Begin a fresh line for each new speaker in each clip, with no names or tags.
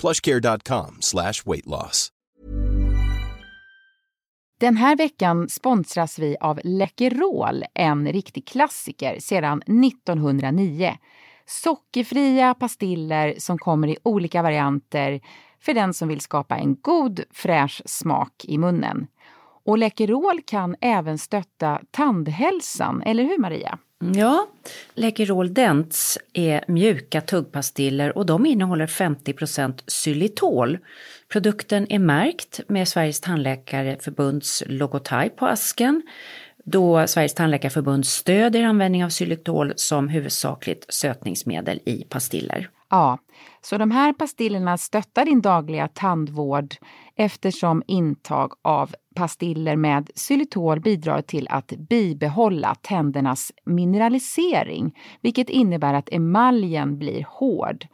plushcare.com slash weight loss.
Den här veckan sponsras vi av Läkerol, en riktig klassiker sedan 1909. Sockerfria pastiller som kommer i olika varianter för den som vill skapa en god fräsch smak i munnen. Och Läkerol kan även stötta tandhälsan, eller hur Maria?
Ja, Läkerol Dents är mjuka tuggpastiller och de innehåller 50% xylitol. Produkten är märkt med Sveriges tandläkarförbunds logotyp på asken då Sveriges tandläkarförbund stödjer användning av xylitol som huvudsakligt sötningsmedel i pastiller.
Ja, så de här pastillerna stöttar din dagliga tandvård eftersom intag av pastiller med xylitol bidrar till att bibehålla tändernas mineralisering, vilket innebär att emaljen blir hård.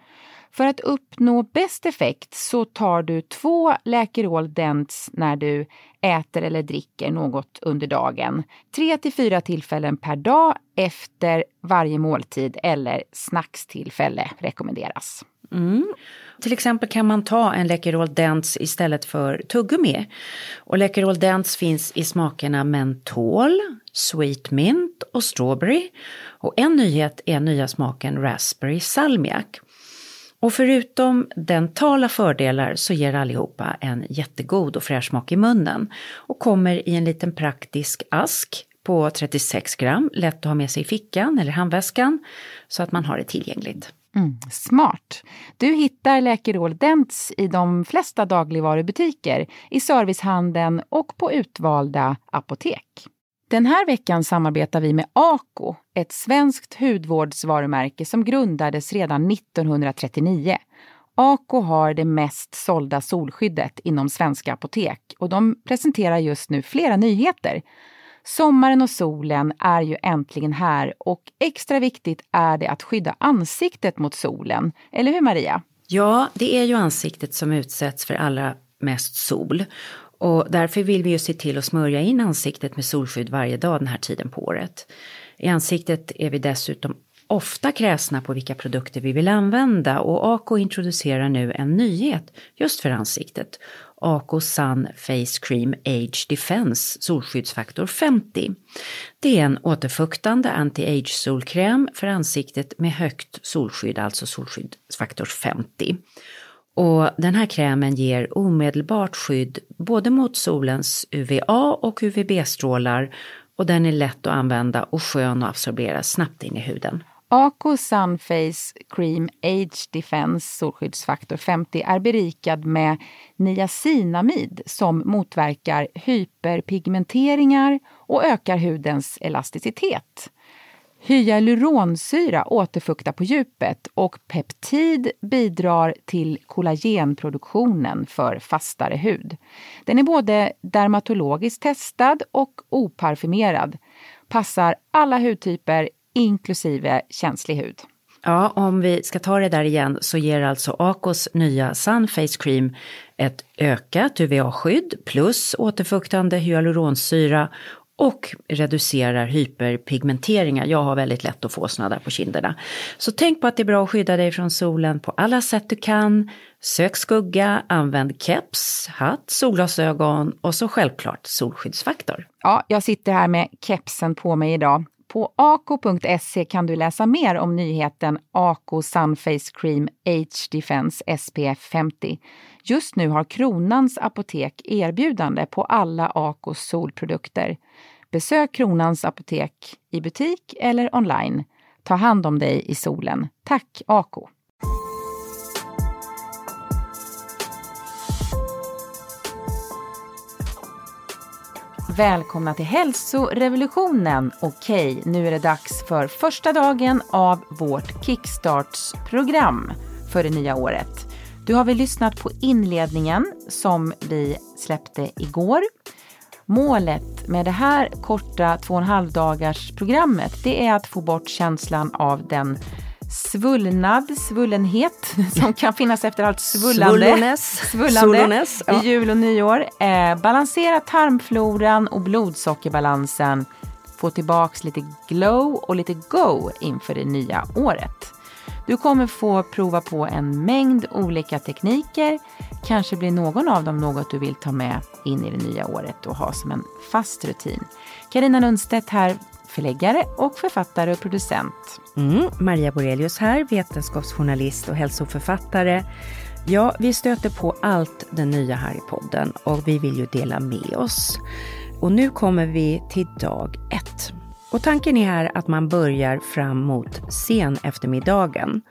För att uppnå bäst effekt så tar du två Läkerol Dents när du äter eller dricker något under dagen. Tre till fyra tillfällen per dag efter varje måltid eller snackstillfälle rekommenderas.
Mm. Till exempel kan man ta en Läkerol Dents istället för tuggummi. Och Läkerol Dents finns i smakerna mentol, sweet mint och strawberry. Och en nyhet är nya smaken raspberry salmiak. Och förutom dentala fördelar så ger allihopa en jättegod och fräsch smak i munnen och kommer i en liten praktisk ask på 36 gram, lätt att ha med sig i fickan eller handväskan så att man har det tillgängligt.
Mm, smart! Du hittar Läkerol Dents i de flesta dagligvarubutiker, i servicehandeln och på utvalda apotek. Den här veckan samarbetar vi med Ako, ett svenskt hudvårdsvarumärke som grundades redan 1939. Ako har det mest sålda solskyddet inom svenska apotek och de presenterar just nu flera nyheter. Sommaren och solen är ju äntligen här och extra viktigt är det att skydda ansiktet mot solen. Eller hur Maria?
Ja, det är ju ansiktet som utsätts för allra mest sol. Och därför vill vi ju se till att smörja in ansiktet med solskydd varje dag den här tiden på året. I ansiktet är vi dessutom ofta kräsna på vilka produkter vi vill använda och Ako introducerar nu en nyhet just för ansiktet. Ako Sun Face Cream Age Defense solskyddsfaktor 50. Det är en återfuktande anti-age solkräm för ansiktet med högt solskydd, alltså solskyddsfaktor 50. Och den här krämen ger omedelbart skydd både mot solens UVA och UVB-strålar och den är lätt att använda och skön att absorbera snabbt in i huden.
Ako Sunface Cream Age Defense solskyddsfaktor 50 är berikad med niacinamid som motverkar hyperpigmenteringar och ökar hudens elasticitet. Hyaluronsyra återfuktar på djupet och peptid bidrar till kollagenproduktionen för fastare hud. Den är både dermatologiskt testad och oparfumerad. Passar alla hudtyper inklusive känslig hud.
Ja, om vi ska ta det där igen så ger alltså Acos nya Sun Face Cream ett ökat UVA-skydd plus återfuktande hyaluronsyra och reducerar hyperpigmenteringar. Jag har väldigt lätt att få såna där på kinderna. Så tänk på att det är bra att skydda dig från solen på alla sätt du kan. Sök skugga, använd keps, hatt, solglasögon och så självklart solskyddsfaktor.
Ja, jag sitter här med kepsen på mig idag. På ako.se kan du läsa mer om nyheten Ako Sunface Cream H-Defense SPF 50. Just nu har Kronans apotek erbjudande på alla Akos solprodukter. Besök Kronans apotek i butik eller online. Ta hand om dig i solen. Tack Ako! Välkomna till hälsorevolutionen! Okej, nu är det dags för första dagen av vårt Kickstarts-program för det nya året. Du har väl lyssnat på inledningen som vi släppte igår. Målet med det här korta två och en halv dagars programmet det är att få bort känslan av den svullnad, svullenhet som kan finnas efter allt svullande,
Svullones.
svullande
Svullones, ja.
i jul och nyår. Eh, balansera tarmfloran och blodsockerbalansen. Få tillbaks lite glow och lite go inför det nya året. Du kommer få prova på en mängd olika tekniker. Kanske blir någon av dem något du vill ta med in i det nya året och ha som en fast rutin. Karina Lundstedt här, förläggare och författare och producent.
Mm, Maria Borelius här, vetenskapsjournalist och hälsoförfattare. Ja, vi stöter på allt det nya här i podden och vi vill ju dela med oss. Och nu kommer vi till dag ett. Och tanken är här att man börjar fram mot sen eftermiddagen.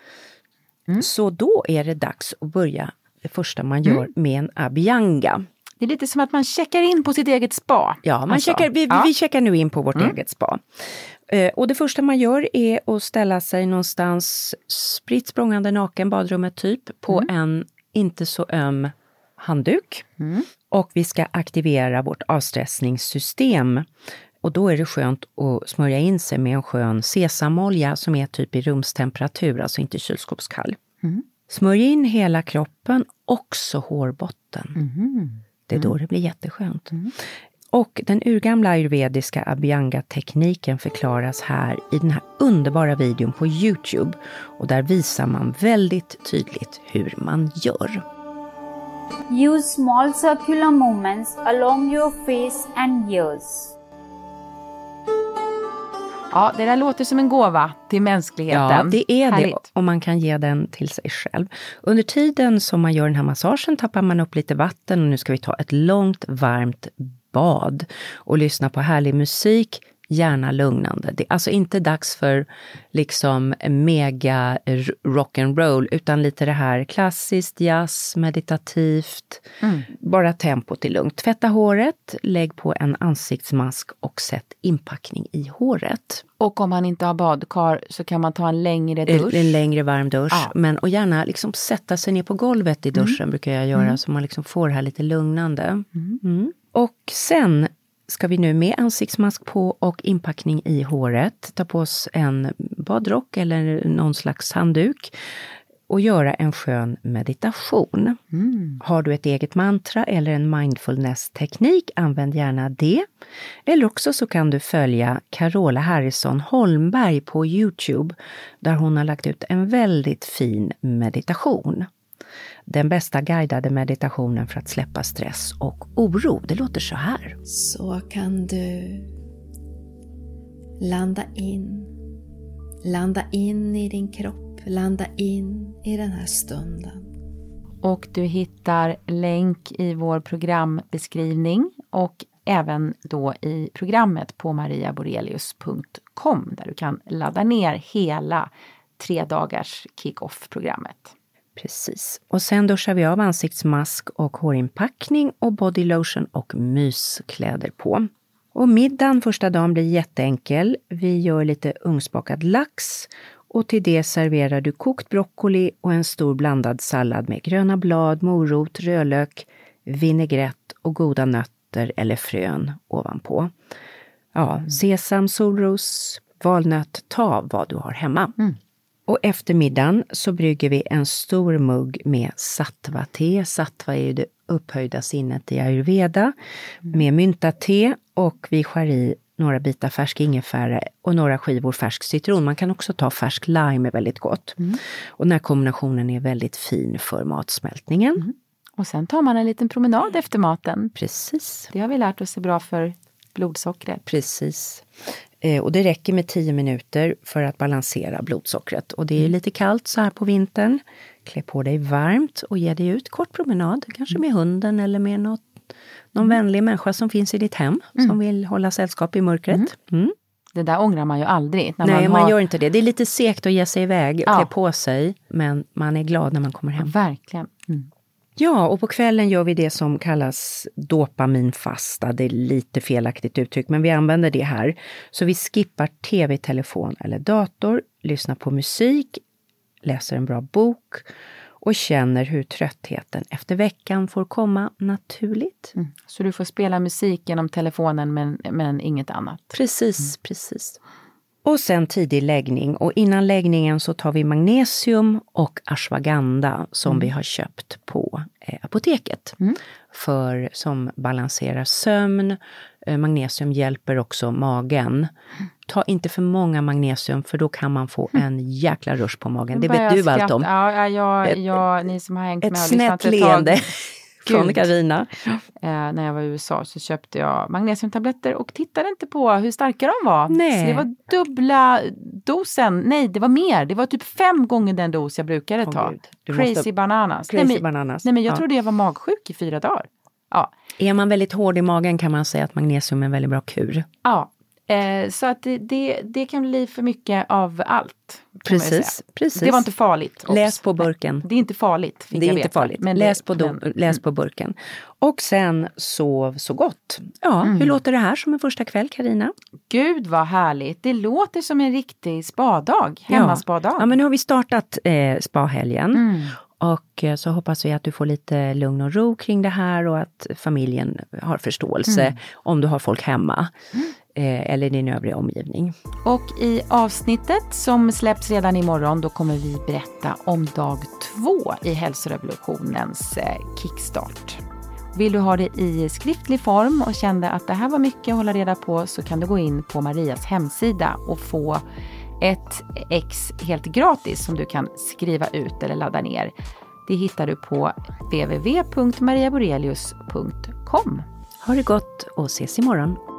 Så då är det dags att börja det första man gör med en abhyanga.
Det är lite som att man checkar in på sitt eget spa.
Ja, man
Alltså,
checkar, vi,
ja.
vi checkar nu in på vårt eget spa. Eh, och det första man gör är att ställa sig någonstans spritt språngande naken, badrummet typ, på en inte så öm handduk. Och vi ska aktivera vårt avstressningssystem. Och då är det skönt att smörja in sig med en skön sesamolja som är typ i rumstemperatur, alltså inte kylskåpskall. Smörj in hela kroppen, också hårbotten. Det är då det blir jätteskönt. Och den urgamla ayurvediska abhyanga-tekniken förklaras här i den här underbara videon på Youtube. Och där visar man väldigt tydligt hur man gör.
Use small circular movements along your face and ears.
Ja, det där låter som en gåva till mänskligheten.
Ja, det är det.
Härligt.
Och man kan ge den till sig själv. Under tiden som man gör den här massagen tappar man upp lite vatten och nu ska vi ta ett långt varmt bad och lyssna på härlig musik, gärna lugnande. Det är alltså inte dags för liksom mega rock'n'roll utan lite det här klassiskt, jazz, meditativt. Bara tempot är lugnt. Tvätta håret, lägg på en ansiktsmask och sätt inpackning i håret.
Och om man inte har badkar så kan man ta en längre dusch.
En längre varm dusch.
Ja.
Men, och gärna liksom sätta sig ner på golvet i duschen brukar jag göra så man liksom får det här lite lugnande. Mm. Och sen ska vi nu med ansiktsmask på och inpackning i håret ta på oss en badrock eller någon slags handduk och göra en skön meditation. Har du ett eget mantra eller en mindfulness-teknik, använd gärna det. Eller också så kan du följa Carola Harrison Holmberg på Youtube, där hon har lagt ut en väldigt fin meditation. Den bästa guidade meditationen för att släppa stress och oro. Det låter så här.
så kan du landa in. Landa in i din kropp, landa in i den här stunden.
Och du hittar länk i vår programbeskrivning och även då i programmet på mariaborelius.com där du kan ladda ner hela tre dagars kick-off-programmet.
Precis. Och sen duschar vi av ansiktsmask och hårinpackning och bodylotion och myskläder på. Och middagen första dagen blir jätteenkel. Vi gör lite ugnsbakad lax och till det serverar du kokt broccoli och en stor blandad sallad med gröna blad, morot, rödlök, vinägrett och goda nötter eller frön ovanpå. Ja, sesam, solros, valnöt, ta vad du har hemma. Mm. Och efter middagen så brygger vi en stor mugg med sattva-te. Sattva är ju det upphöjda sinnet i ayurveda. Med mynta-te och vi skär i några bitar färsk ingefära och några skivor färsk citron. Man kan också ta färsk lime, är väldigt gott. Och den här kombinationen är väldigt fin för matsmältningen.
Och sen tar man en liten promenad efter maten.
Precis.
Det har vi lärt oss är bra för blodsockret.
Precis. Eh, och det räcker med 10 minuter för att balansera blodsockret. Och det är lite kallt så här på vintern. Klä på dig varmt och ge dig ut kort promenad. Kanske med hunden eller med något, någon vänlig människa som finns i ditt hem. Som vill hålla sällskap i mörkret. Mm.
Det där ångrar man ju aldrig. När
Nej, man,
har...
gör inte det. Det är lite segt att ge sig iväg,
Ja.
klä på sig. Men man är glad när man kommer hem.
Verkligen. Mm.
Ja, och på kvällen gör vi det som kallas dopaminfasta. Det är lite felaktigt uttryck, men vi använder det här. Så vi skippar tv, telefon eller dator, lyssnar på musik, läser en bra bok och känner hur tröttheten efter veckan får komma naturligt.
Mm. Så du får spela musik genom telefonen men, men inget annat.
Precis, precis. Och sen tidig läggning. Och innan läggningen så tar vi magnesium och ashwagandha som vi har köpt på eh, apoteket. För som balanserar sömn. Eh, magnesium hjälper också magen. Ta inte för många magnesium för då kan man få en jäkla rush på magen. Det vet du
jag
allt om.
Ja, jag, jag, ni som har hängt med
Ett
och lyssnat
snett
ett tag.
från. Karina.
Eh, när jag var i USA så köpte jag magnesiumtabletter och tittade inte på hur starka de var.
Nej.
Så det var dubbla dosen. Nej, det var mer. Det var typ fem gånger den dos jag brukade
Åh,
ta. Crazy
måste-
bananas.
Crazy
nej, men,
bananas.
Nej, men jag
Ja.
trodde jag var magsjuk i fyra dagar. Ja,
Är man väldigt hård i magen kan man säga att magnesium är en väldigt bra kur.
ja. Eh, så att det, det, det kan bli för mycket av allt.
Precis, precis.
Det var inte farligt. Obs.
Läs på burken.
Det är inte farligt.
Det är inte
veta.
farligt.
Men
läs,
det-
på do,
men- mm.
läs på burken. Och sen sov så gott. Ja, hur låter det här som en första kväll, Karina?
Gud vad härligt. Det låter som en riktig spadag. Hemmaspadag.
Ja. ja, men nu har vi startat eh, spahelgen.
Mm.
Och eh, så hoppas vi att du får lite lugn och ro kring det här och att familjen har förståelse
Mm.
om du har folk hemma. Eh, eller din övriga omgivning.
Och i avsnittet som släpps redan imorgon då kommer vi berätta om dag två i hälsorevolutionens eh, kickstart. Vill du ha det i skriftlig form och kände att det här var mycket att hålla reda på så kan du gå in på Marias hemsida och få ett ex helt gratis som du kan skriva ut eller ladda ner. Det hittar du på www.mariaborelius.com.
Ha det gott och ses imorgon.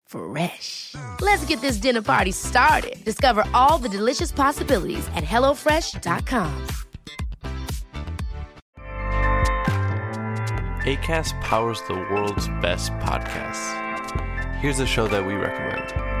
Fresh. Let's get this dinner party started. Discover all the delicious possibilities at hellofresh.com.
ACAST powers the world's best podcasts. Here's a show that we recommend.